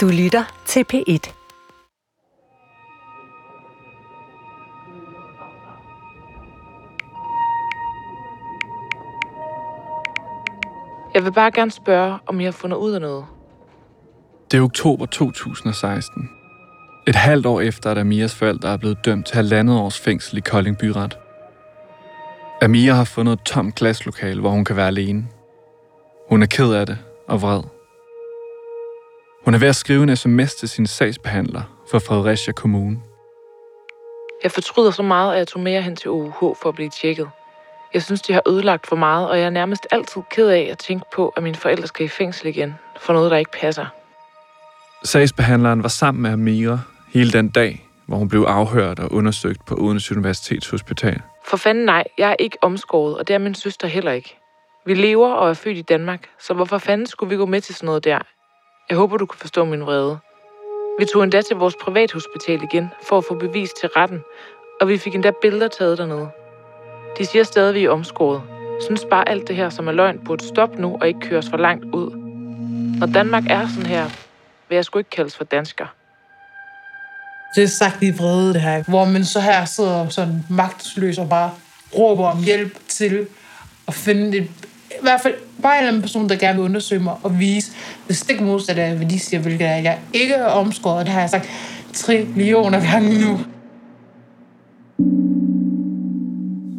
Du lytter til P1. Jeg vil bare gerne spørge, om I har fundet ud af noget. Det er oktober 2016. Et halvt år efter, at Amias forældre er blevet dømt til halvandet års fængsel i Kolding Byret. Amia har fundet et tomt klaslokale, hvor hun kan være alene. Hun er ked af det og vred. Hun er ved at skrive en sms til sin sagsbehandler for Fredericia Kommune. Jeg fortryder så meget, at jeg tog mere hen til OUH for at blive tjekket. Jeg synes, de har ødelagt for meget, og jeg er nærmest altid ked af at tænke på, at mine forældre skal i fængsel igen for noget, der ikke passer. Sagsbehandleren var sammen med Amira hele den dag, hvor hun blev afhørt og undersøgt på Odense Universitets Hospital. For fanden nej, jeg er ikke omskåret, og det er min søster heller ikke. Vi lever og er født i Danmark, så hvorfor fanden skulle vi gå med til sådan noget der? Jeg håber, du kan forstå min vrede. Vi tog endda til vores privathospital igen for at få bevis til retten, og vi fik endda billeder taget dernede. De siger stadig, at vi er omskåret. Synes bare alt det her, som er løgn, burde stoppe nu og ikke køres for langt ud. Når Danmark er sådan her, vil jeg sgu ikke kaldes for dansker. Det er sagt i vrede, det her. Hvor man så her sidder sådan magtesløs og bare råber om hjælp til at finde et, i hvert fald bare en eller anden person, der gerne vil undersøge mig og vise det stik modsatte af, hvad de siger, hvilket er, jeg ikke er omskåret. Det har jeg sagt trillioner gange nu.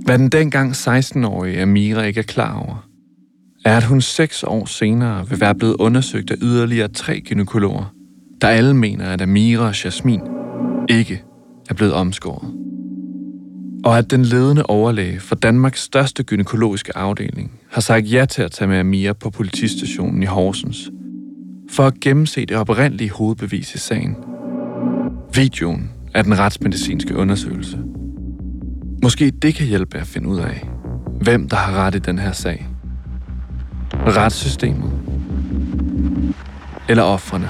Hvad den dengang 16-årige Amira ikke er klar over, er, at hun seks år senere vil være blevet undersøgt af yderligere tre gynekologer, der alle mener, at Amira og Jasmin ikke er blevet omskåret. Og at den ledende overlæge for Danmarks største gynækologiske afdeling har sagt ja til at tage med Amira på politistationen i Horsens, for at gennemse det oprindelige hovedbevis i sagen. Videoen af den retsmedicinske undersøgelse. Måske det kan hjælpe at finde ud af, hvem der har ret i den her sag. Retssystemet. Eller offrene.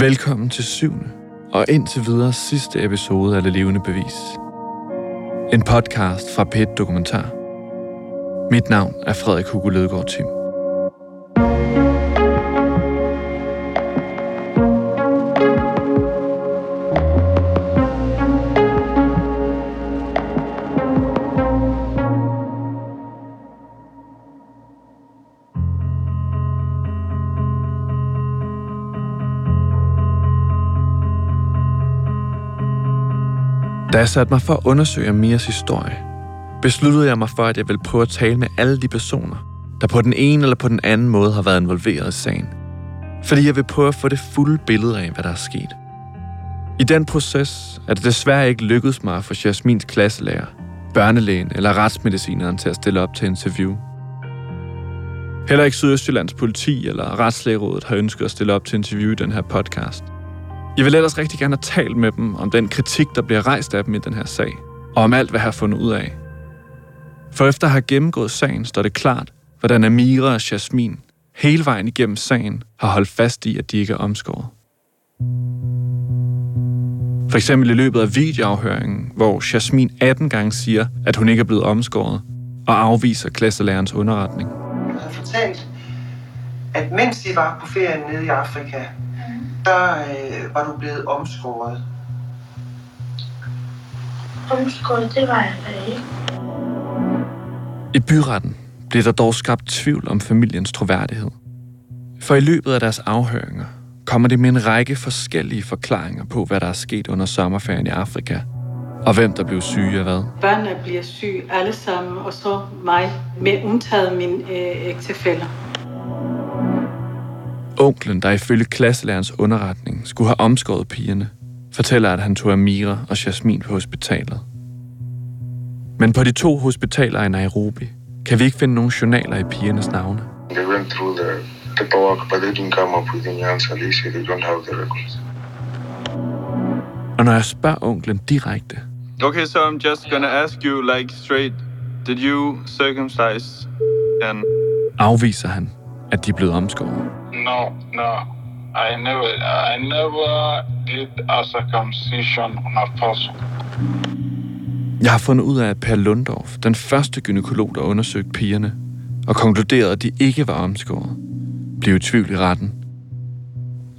Velkommen til syvende og indtil videre sidste episode af Det Levende Bevis. En podcast fra PET Dokumentar. Mit navn er Frederik Hugo Lødgaard Thiem. Da jeg satte mig for at undersøge Mias historie, besluttede jeg mig for, at jeg ville prøve at tale med alle de personer, der på den ene eller på den anden måde har været involveret i sagen. Fordi jeg vil prøve at få det fulde billede af, hvad der er sket. I den proces er det desværre ikke lykkedes mig at få Jasmins klasselærer, børnelægen eller retsmedicineren til at stille op til interview. Heller ikke Sydøstjyllands politi eller Retslægerådet har ønsket at stille op til interview i den her podcast – jeg vil ellers rigtig gerne have talt med dem om den kritik, der bliver rejst af dem i den her sag, og om alt, hvad jeg har fundet ud af. For efter at have gennemgået sagen, står det klart, hvordan Amira og Jasmin hele vejen igennem sagen har holdt fast i, at de ikke er omskåret. For eksempel i løbet af videoafhøringen, hvor Jasmin 18 gange siger, at hun ikke er blevet omskåret, og afviser klasselærerens underretning. Jeg har fortalt, at mens de var på ferien nede i Afrika, der øh, var du blevet omskåret. Omskåret, det var jeg da ikke. I byretten blev der dog skabt tvivl om familiens troværdighed. For i løbet af deres afhøringer kommer det med en række forskellige forklaringer på, hvad der er sket under sommerferien i Afrika, og hvem der blev syge af hvad. Børnene bliver syge alle sammen, og så mig, med undtaget min øh, ægtefæller. Onklen, der ifølge klasselærens underretning skulle have omskåret pigerne, fortæller, at han tog Amira og Jasmin på hospitalet. Men på de to hospitaler i Nairobi kan vi ikke finde nogen journaler i pigernes navne. They went through the paperwork, but they didn't come up with any answer. They say they don't have the records. Og når jeg spørger onklen direkte, Okay, so I'm just gonna ask you like straight. Did you circumcise and afviser han, at de er blevet omskåret. No, no. I never, I never did a circumcision on a person. Jeg har fundet ud af, at Per Lundorf, den første gynekolog, der undersøgte pigerne, og konkluderede, at de ikke var omskåret, blev i tvivl i retten.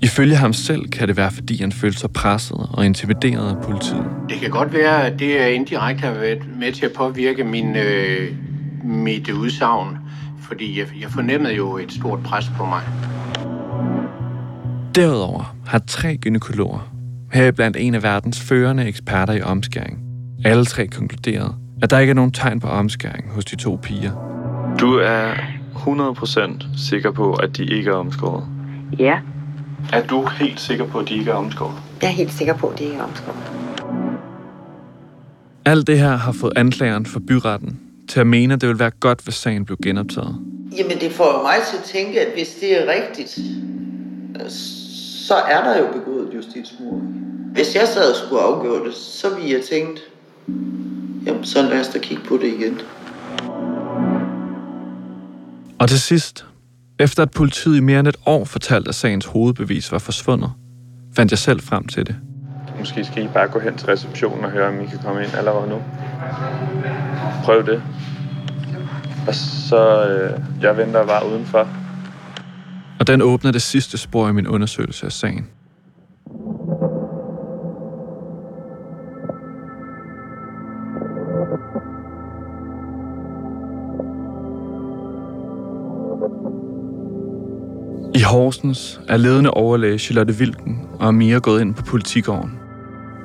Ifølge ham selv kan det være, fordi han følte sig presset og intimideret af politiet. Det kan godt være, at det indirekte har været med til at påvirke min, øh, mit udsagn, fordi jeg, jeg fornemmede jo et stort pres på mig. Derudover har tre gynekologer, heriblandt en af verdens førende eksperter i omskæring, alle tre konkluderet, at der ikke er nogen tegn på omskæring hos de to piger. Du er 100% sikker på, at de ikke er omskåret? Ja, Er du helt sikker på, at de ikke er omskåret? jeg er helt sikker på, at det ikke er omskåret. Alt det her har fået anklageren for byretten til at mene, at det ville være godt, hvis sagen blev genoptaget. Jamen, det får mig til at tænke, at hvis det er rigtigt, øh, så er der jo begået et justitsmord. Hvis jeg sad og skulle afgøre det, så ville jeg tænkt, jamen, så lad os da kigge på det igen. Og til sidst, efter at politiet i mere end et år fortalte, at sagens hovedbevis var forsvundet, fandt jeg selv frem til det. Måske skal I bare gå hen til receptionen og høre, om I kan komme ind allerede nu. Prøv det. Og så, øh, jeg venter bare udenfor. Og den åbner det sidste spor i min undersøgelse af sagen. I Horsens er ledende overlæge Charlotte Vilken og Amir gået ind på politigården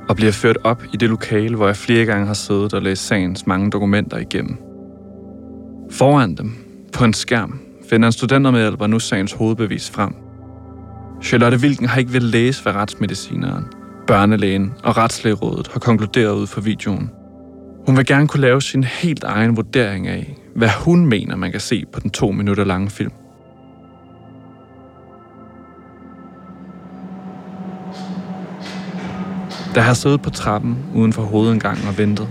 og bliver ført op i det lokale, hvor jeg flere gange har siddet og læst sagens mange dokumenter igennem. Foran dem, på en skærm, finder en studentermedhjælper nu sagens hovedbevis frem. Charlotte Wilken har ikke vil læse, hvad retsmedicineren, børnelægen og retslægerådet har konkluderet ud fra videoen. Hun vil gerne kunne lave sin helt egen vurdering af, hvad hun mener, man kan se på den to minutter lange film. Da jeg har siddet på trappen uden for hovedindgangen og ventet,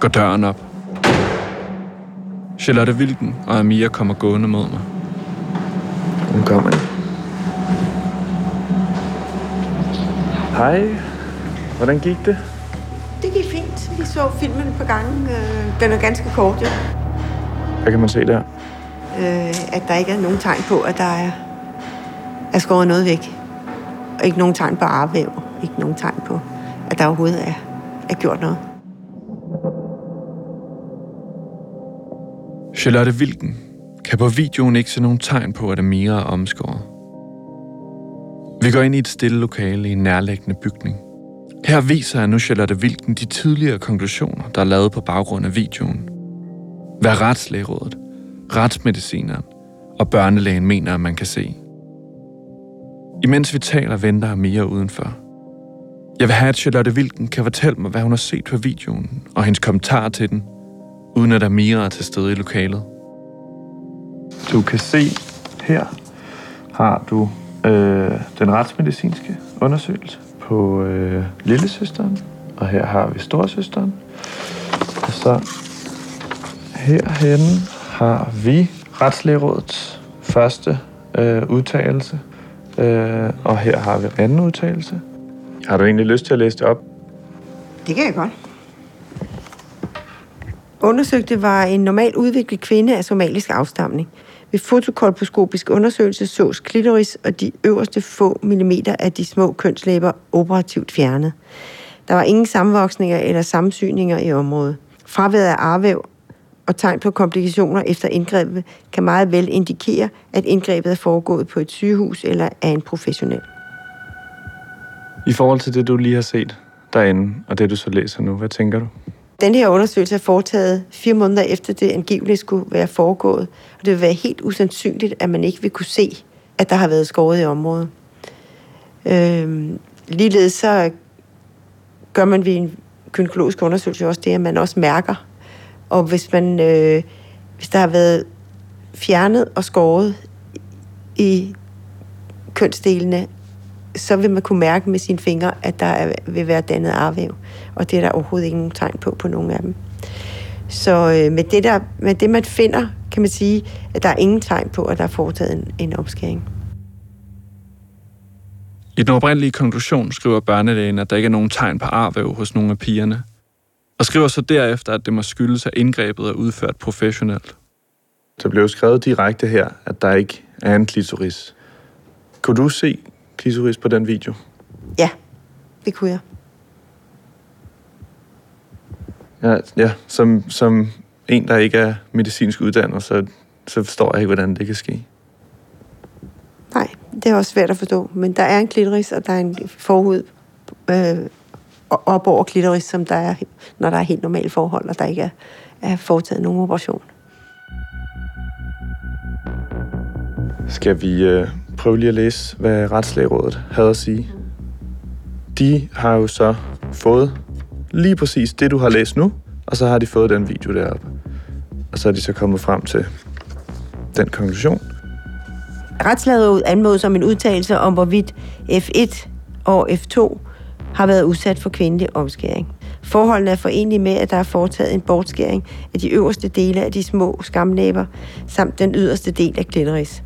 går døren op. Charlotte Wilken og Amira kommer gående mod mig. Hun kommer. Hej. Hvordan gik det? Det gik fint. Vi så filmen på gangen. Øh, Den er ganske kort, jo. Hvad kan man se der? Øh, At der ikke er nogen tegn på, at der er, er skåret noget væk. Og ikke nogen tegn på arvæv. Ikke nogen tegn på, at der overhovedet er, er gjort noget. Charlotte Vilken kan på videoen ikke se nogen tegn på, at Amira er omskåret. Vi går ind i et stille lokale i en nærliggende bygning. Her viser jeg nu Charlotte Vilken de tidligere konklusioner, der er lavet på baggrund af videoen. Hvad retslægerådet, retsmedicineren og børnelægen mener, at man kan se. Imens vi taler, venter Amira udenfor. Jeg vil have, at Charlotte Vilken kan fortælle mig, hvad hun har set på videoen, og hendes kommentar til den, uden at Amira er til stede i lokalet. Du kan se her har du øh, den retsmedicinske undersøgelse på øh, lillesøsteren, og her har vi storsøsteren. Og så herhenne har vi Retslægerådets første øh, udtalelse, øh, og her har vi anden udtalelse. Har du egentlig lyst til at læse det op? Det kan jeg godt. Undersøgte var en normal udviklet kvinde af somalisk afstamning. Ved fotokolposkopisk undersøgelse sås klitoris og de øverste få millimeter af de små kønslæber operativt fjernet. Der var ingen sammenvoksninger eller sammensyninger i området. Fraværet af arvæv og tegn på komplikationer efter indgrebet kan meget vel indikere, at indgrebet er foregået på et sygehus eller af en professionel. I forhold til det, du lige har set derinde, og det, du så læser nu, hvad tænker du? Den her undersøgelse er foretaget fire måneder efter det angiveligt skulle være foregået, og det vil være helt usandsynligt, at man ikke vil kunne se, at der har været skåret i området. Øhm, ligeledes så gør man ved en gynækologisk undersøgelse også det, at man også mærker, og hvis man øh, hvis der har været fjernet og skåret i kønsdelene, så vil man kunne mærke med sine fingre, at der er, vil være dannet arvæv. Og det er der overhovedet ingen tegn på på nogen af dem. Så øh, med, det der, med det, man finder, kan man sige, at der er ingen tegn på, at der er foretaget en, en omskæring. I den oprindelige konklusion skriver børnelægen, at der ikke er nogen tegn på arvæv hos nogle af pigerne. Og skriver så derefter, at det må skyldes, at indgrebet er udført professionelt. Der blev skrevet direkte her, at der ikke er en klitoris. Kunne du se klitoris på den video? Ja, det kunne jeg. Ja, ja som, som en, der ikke er medicinsk uddannet, så, så forstår jeg ikke, hvordan det kan ske. Nej, det er også svært at forstå. Men der er en klitoris, og der er en forhud øh, op over klitoris, som der er, når der er helt normale forhold, og der ikke er, er foretaget nogen operation. Skal vi øh, prøve lige at læse, hvad Retslægerådet havde at sige? De har jo så fået lige præcis det, du har læst nu, og så har de fået den video deroppe. Og så er de så kommet frem til den konklusion. Retslægerådet anmodes om en udtalelse om, hvorvidt F1 og F2 har været udsat for kvindelig omskæring. Forholdene er forenlige med, at der er foretaget en bortskæring af de øverste dele af de små skamnæber, samt den yderste del af klitoris.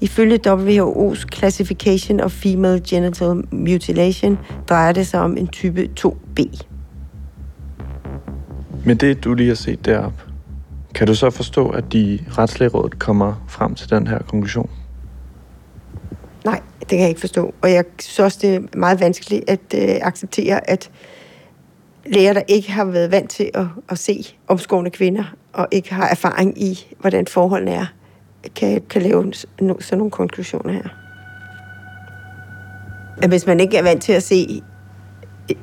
Ifølge WHO's Classification of Female Genital Mutilation drejer det sig om en type 2B. Men det, du lige har set deroppe, kan du så forstå, at de retslægerådet kommer frem til den her konklusion? Nej, det kan jeg ikke forstå. Og jeg synes også, det er meget vanskeligt at øh, acceptere, at læger, der ikke har været vant til at, at se omskårende kvinder, og ikke har erfaring i, hvordan forholdene er, kan, kan lave sådan nogle konklusioner her. Hvis man ikke er vant til at se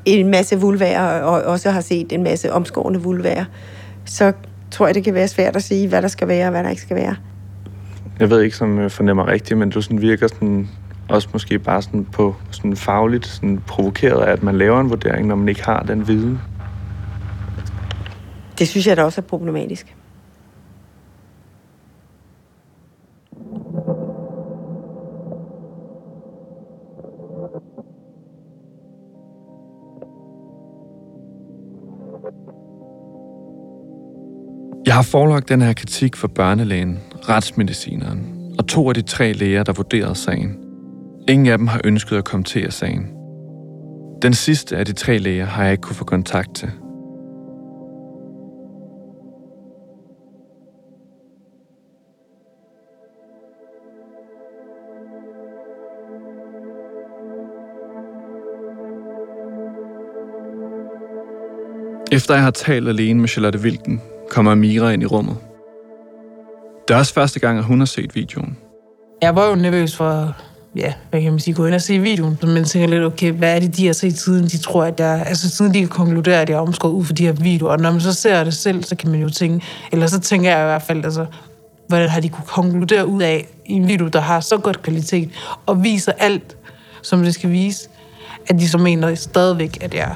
en masse vulværer, og også har set en masse omskårende vulværer, så tror jeg, det kan være svært at sige, hvad der skal være og hvad der ikke skal være. Jeg ved ikke, som jeg fornemmer rigtigt, men du sådan virker sådan, også måske bare sådan på sådan fagligt sådan provokeret af, at man laver en vurdering, når man ikke har den viden. Det synes jeg da også er problematisk. Jeg har forelagt den her kritik for børnelægen, retsmedicineren og to af de tre læger, der vurderede sagen. Ingen af dem har ønsket at kommentere sagen. Den sidste af de tre læger har jeg ikke kunne få kontakt til. Efter jeg har talt alene med Charlotte Wilken, kommer Mira ind i rummet. Det er også første gang, at hun har set videoen. Jeg var jo nervøs for, ja, hvad kan man sige, gå ind og se videoen. Men tænker lidt, okay, hvad er det, de har set siden? De tror, at jeg, altså siden de kan konkludere, at jeg er omskåret ud for de her videoer. Og når man så ser det selv, så kan man jo tænke, eller så tænker jeg i hvert fald, altså, hvordan har de kunne konkludere ud af i en video, der har så godt kvalitet, og viser alt, som det skal vise, at de så mener stadigvæk, at jeg,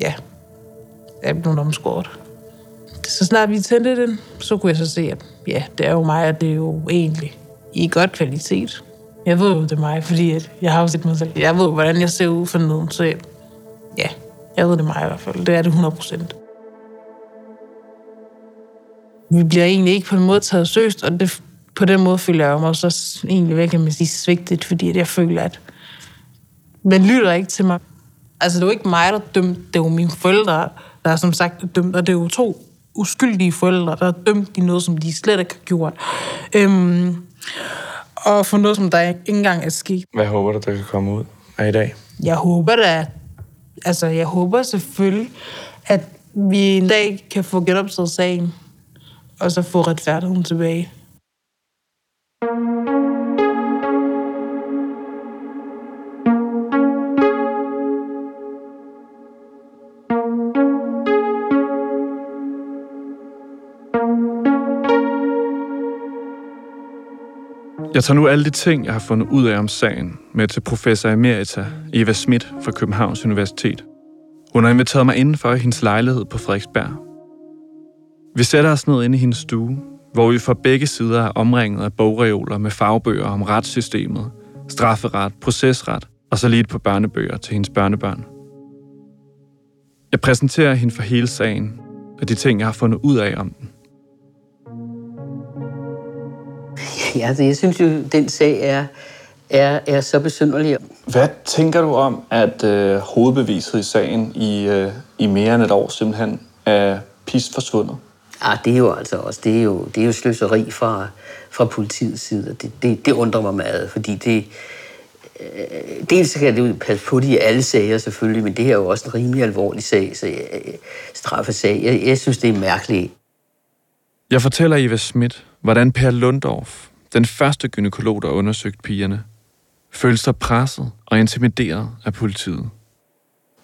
ja, er blevet omskåret. Så snart vi tændte den, så kunne jeg så se, at ja, det er jo mig, og det er jo egentlig i godt kvalitet. Jeg ved jo, det er mig, fordi at jeg har jo set mig selv. Jeg ved hvordan jeg ser ud for nogen, så ja, jeg ved det er mig i hvert fald. Det er det 100 procent. Vi bliver egentlig ikke på en måde taget søst, og det, på den måde føler jeg mig så egentlig, hvad kan man sige, svigtet, fordi at jeg føler, at man lytter ikke til mig. Altså, det er jo ikke mig, der dømte, det er jo mine forældre, der er som sagt dømt, og det er jo to uskyldige forældre, der er dømt i noget, som de slet ikke har gjort. Øhm, og for noget, som der ikke engang er sket. Hvad håber du, der kan komme ud af i dag? Jeg håber da, altså jeg håber selvfølgelig, at vi en dag kan få genoptaget sagen, og så få retfærdigheden tilbage. Jeg tager nu alle de ting, jeg har fundet ud af om sagen, med til professor emerita Eva Schmidt fra Københavns Universitet. Hun har inviteret mig indenfor i hendes lejlighed på Frederiksberg. Vi sætter os ned inde i hendes stue, hvor vi fra begge sider er omringet af bogreoler med fagbøger om retssystemet, strafferet, procesret og så lige et par børnebøger til hendes børnebørn. Jeg præsenterer hende for hele sagen og de ting, jeg har fundet ud af om den. Ja, altså, jeg synes jo, den sag er, er, er så besynderlig. Hvad tænker du om, at øh, hovedbeviset i sagen i, øh, i mere end et år simpelthen er pis forsvundet. Ja, det er jo altså også, det er jo, det er jo sløseri fra, fra politiets side. Det, det, det undrer mig meget, fordi det, øh, dels kan det jo passe på det i alle sager selvfølgelig, men det her er jo også en rimelig alvorlig sag, så jeg, straffesag. Jeg, jeg synes, det er mærkeligt. Jeg fortæller Eva Schmidt, hvordan Per Lundorf, den første gynekolog, der undersøgte pigerne, følte sig presset og intimideret af politiet.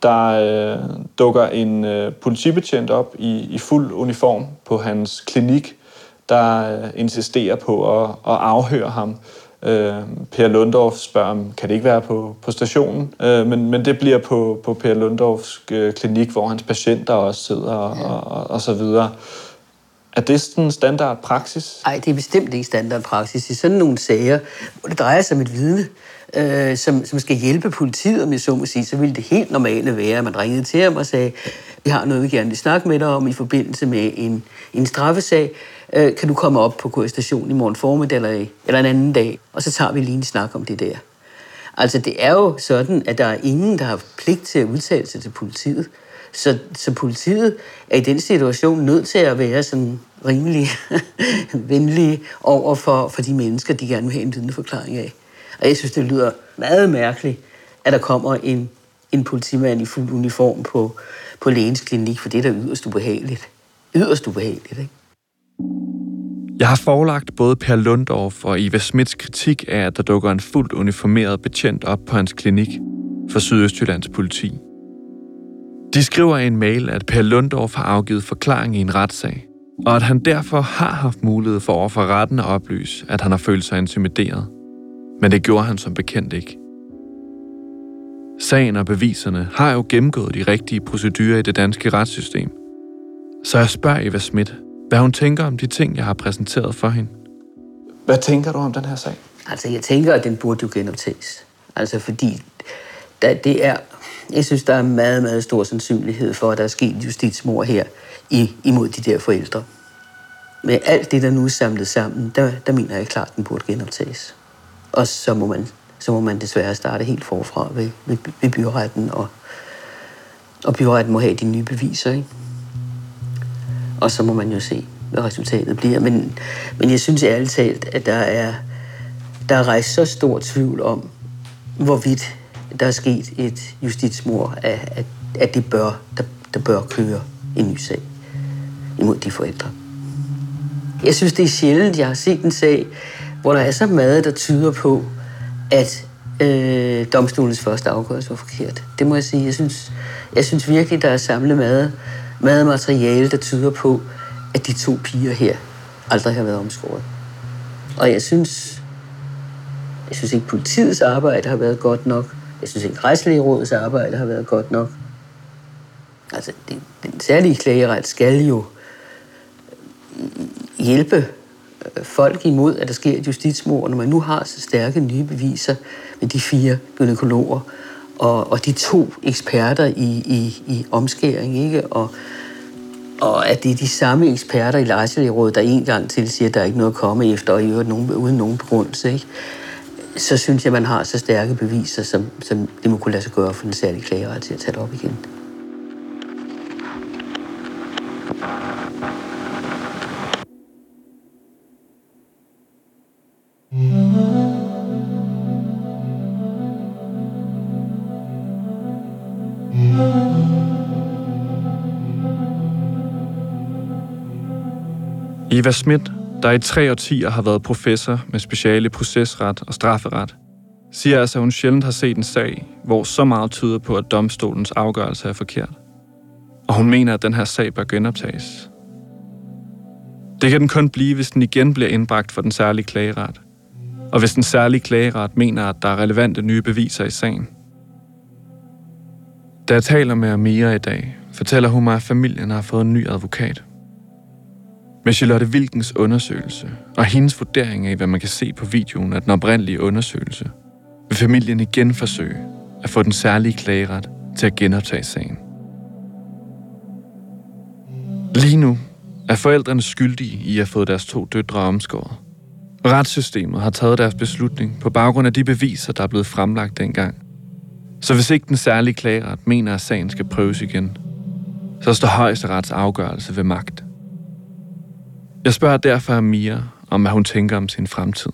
Der øh, dukker en øh, politibetjent op i, i fuld uniform på hans klinik, der øh, insisterer på at, at afhøre ham. Øh, per Lundorf spørger, om kan det ikke være på, på stationen? Øh, men, men det bliver på, på Per Lundorfs øh, klinik, hvor hans patienter også sidder og, og, og, og så videre. Er det sådan standard praksis? Nej, det er bestemt ikke standard praksis. I sådan nogle sager, hvor det drejer sig om et vidne, øh, som, som skal hjælpe politiet, om jeg så må sige, så ville det helt normale være, at man ringede til ham og sagde, vi har noget, vi gerne vil snakke med dig om i forbindelse med en, en straffesag. Øh, kan du komme op på station i morgen formiddag eller, eller en anden dag, og så tager vi lige en snak om det der. Altså, det er jo sådan, at der er ingen, der har pligt til at udtale sig til politiet. Så, så politiet er i den situation nødt til at være sådan rimelig venlige over for, for de mennesker, de gerne vil have en vidneforklaring af. Og jeg synes, det lyder meget mærkeligt, at der kommer en, en politimand i fuld uniform på, på lægens klinik, for det er da yderst ubehageligt. Yderst ubehageligt, ikke? Jeg har forelagt både Per Lundorf og Eva Smits kritik af, at der dukker en fuldt uniformeret betjent op på hans klinik for Sydøstjyllands politi. De skriver i en mail, at Per Lundorf har afgivet forklaring i en retssag, og at han derfor har haft mulighed for over for retten at oplyse, at han har følt sig intimideret. Men det gjorde han som bekendt ikke. Sagen og beviserne har jo gennemgået de rigtige procedurer i det danske retssystem. Så jeg spørger Eva Schmidt, hvad hun tænker om de ting, jeg har præsenteret for hende. Hvad tænker du om den her sag? Altså, jeg tænker, at den burde jo genoptages. Altså, fordi der, det er, jeg synes, der er meget, meget stor sandsynlighed for, at der er sket justitsmord her i, imod de der forældre. Med alt det, der nu er samlet sammen, der, der mener jeg klart, at den burde genoptages. Og så må man, så må man desværre starte helt forfra ved, ved, ved byretten, og, og byretten må have de nye beviser, ikke? Og så må man jo se, hvad resultatet bliver. Men, men jeg synes ærligt talt, at der er, der er rejst så stor tvivl om, hvorvidt der er sket et justitsmord, at, at, at det bør, der, der bør køre en ny sag imod de forældre. Jeg synes, det er sjældent, jeg har set en sag, hvor der er så meget, der tyder på, at øh, domstolens første afgørelse var forkert. Det må jeg sige. Jeg synes, jeg synes virkelig, der er samlet meget, meget materiale, der tyder på, at de to piger her aldrig har været omskåret. Og jeg synes, jeg synes ikke, politiets arbejde har været godt nok. Jeg synes ikke, rejselige rådets arbejde har været godt nok. Altså, det, den særlige klageret skal jo øh, hjælpe øh, folk imod, at der sker et justitsmord, når man nu har så stærke nye beviser med de fire gynekologer og, og de to eksperter i, i, i omskæring, ikke? Og, og at det er de samme eksperter i Lejerslægerådet, der en gang til siger, at der er ikke noget at komme efter, og i øvrigt nogen, uden nogen begrundelse, ikke? Så synes jeg, man har så stærke beviser, som, som det må kunne lade sig gøre for den særlige klageret til at tage det op igen. Eva Schmidt, der i tre årtier har været professor med speciale i procesret og strafferet, siger altså, at hun sjældent har set en sag, hvor så meget tyder på, at domstolens afgørelse er forkert. Og hun mener, at den her sag bør genoptages. Det kan den kun blive, hvis den igen bliver indbragt for den særlige klageret. Og hvis den særlige klageret mener, at der er relevante nye beviser i sagen. Da jeg taler med Amira i dag, fortæller hun mig, at familien har fået en ny advokat. Med Charlotte Wilkens undersøgelse og hendes vurdering af, hvad man kan se på videoen af den oprindelige undersøgelse, vil familien igen forsøge at få den særlige klageret til at genoptage sagen. Lige nu er forældrene skyldige i at have fået deres to døtre omskåret. Retssystemet har taget deres beslutning på baggrund af de beviser, der er blevet fremlagt dengang. Så hvis ikke den særlige klageret mener, at sagen skal prøves igen, så står højesterets afgørelse ved magt. Jeg spørger derfor Mia om, hvad hun tænker om sin fremtid.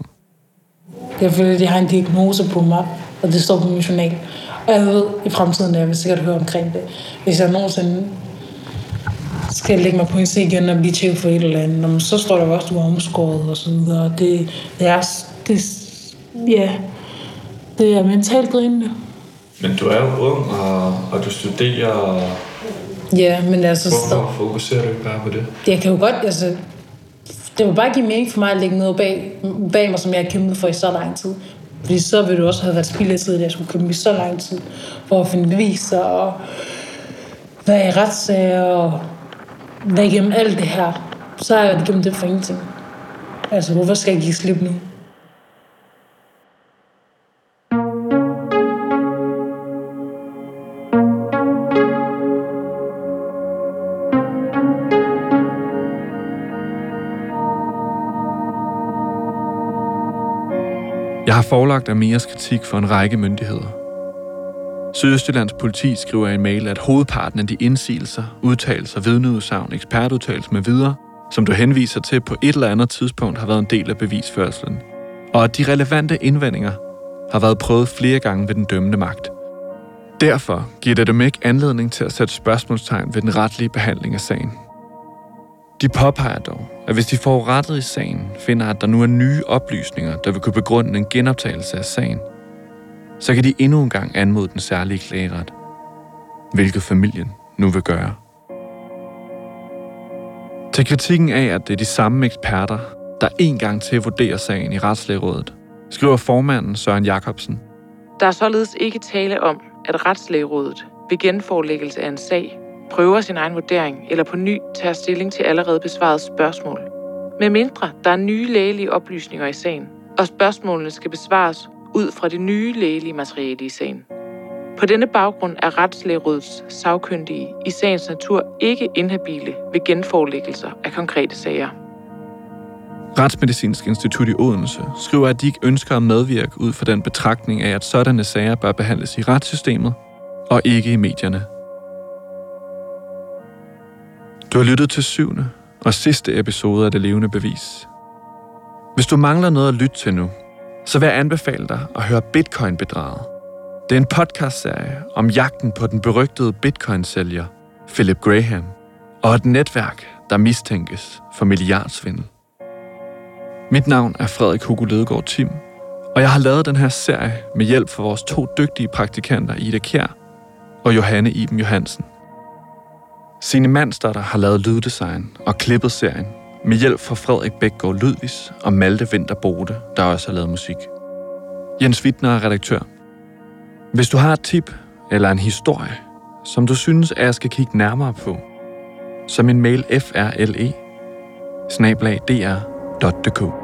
Jeg føler, at de har en diagnose på mig, og det står på min journal. Og jeg ved, i fremtiden, jeg vil sikkert høre omkring det. Hvis jeg nogensinde skal lægge mig på en igen og blive til for et eller andet, så står der også, at du er omskåret og så videre. Det, det er, det, ja, det er mentalt drivende. Men du er jo ung, og, og du studerer, og Ja, men altså... hvorfor fokuserer du ikke bare på det? Jeg kan jo godt, altså... Det må bare give mening for mig at lægge noget bag, bag mig, som jeg har kæmpet for i så lang tid. Fordi så ville det også have været spild af tid, at jeg skulle kæmpe i så lang tid for at finde beviser og være i retssager og være igennem alt det her. Så har jeg været igennem det for ingenting. Altså, hvorfor skal jeg give slip nu? Jeg har forelagt Amirs kritik for en række myndigheder. Sydøstjyllands politi skriver i en mail, at hovedparten af de indsigelser, udtalelser, vidneudsagn, ekspertudtalelser med videre, som du henviser til på et eller andet tidspunkt, har været en del af bevisførselen. Og at de relevante indvendinger har været prøvet flere gange ved den dømmende magt. Derfor giver det dem ikke anledning til at sætte spørgsmålstegn ved den retlige behandling af sagen. De påpeger dog, at hvis de får rettet i sagen, finder at der nu er nye oplysninger, der vil kunne begrunde en genoptagelse af sagen, så kan de endnu en gang anmode den særlige klageret, hvilket familien nu vil gøre. Til kritikken af, at det er de samme eksperter, der en gang til vurderer sagen i Retslægerådet, skriver formanden Søren Jacobsen. Der er således ikke tale om, at Retslægerådet ved genforlæggelse af en sag prøver sin egen vurdering eller på ny tager stilling til allerede besvaret spørgsmål. Med mindre der er nye lægelige oplysninger i sagen, og spørgsmålene skal besvares ud fra det nye lægelige materiale i sagen. På denne baggrund er Retslægerådets sagkyndige i sagens natur ikke inhabile ved genforlæggelser af konkrete sager. Retsmedicinsk Institut i Odense skriver, at de ikke ønsker at medvirke ud fra den betragtning af, at sådanne sager bør behandles i retssystemet og ikke i medierne. Du har lyttet til syvende og sidste episode af Det Levende Bevis. Hvis du mangler noget at lytte til nu, så vil jeg anbefale dig at høre Bitcoin-bedraget. Det er en podcastserie om jagten på den berygtede bitcoin-sælger Philip Graham og et netværk, der mistænkes for milliardsvindel. Mit navn er Frederik Hugo Ledegaard Tim, og jeg har lavet den her serie med hjælp fra vores to dygtige praktikanter Ida Kjær og Johanne Iben Johansen. Signe Mandsdatter har lavet lyddesign og klippet serien med hjælp fra Frederik Bækgaard Lydvis og Malte Vinter Bode, der også har lavet musik. Jens Wittner er redaktør. Hvis du har et tip eller en historie, som du synes, at jeg skal kigge nærmere på, så min mail frle snablag.dr.dk.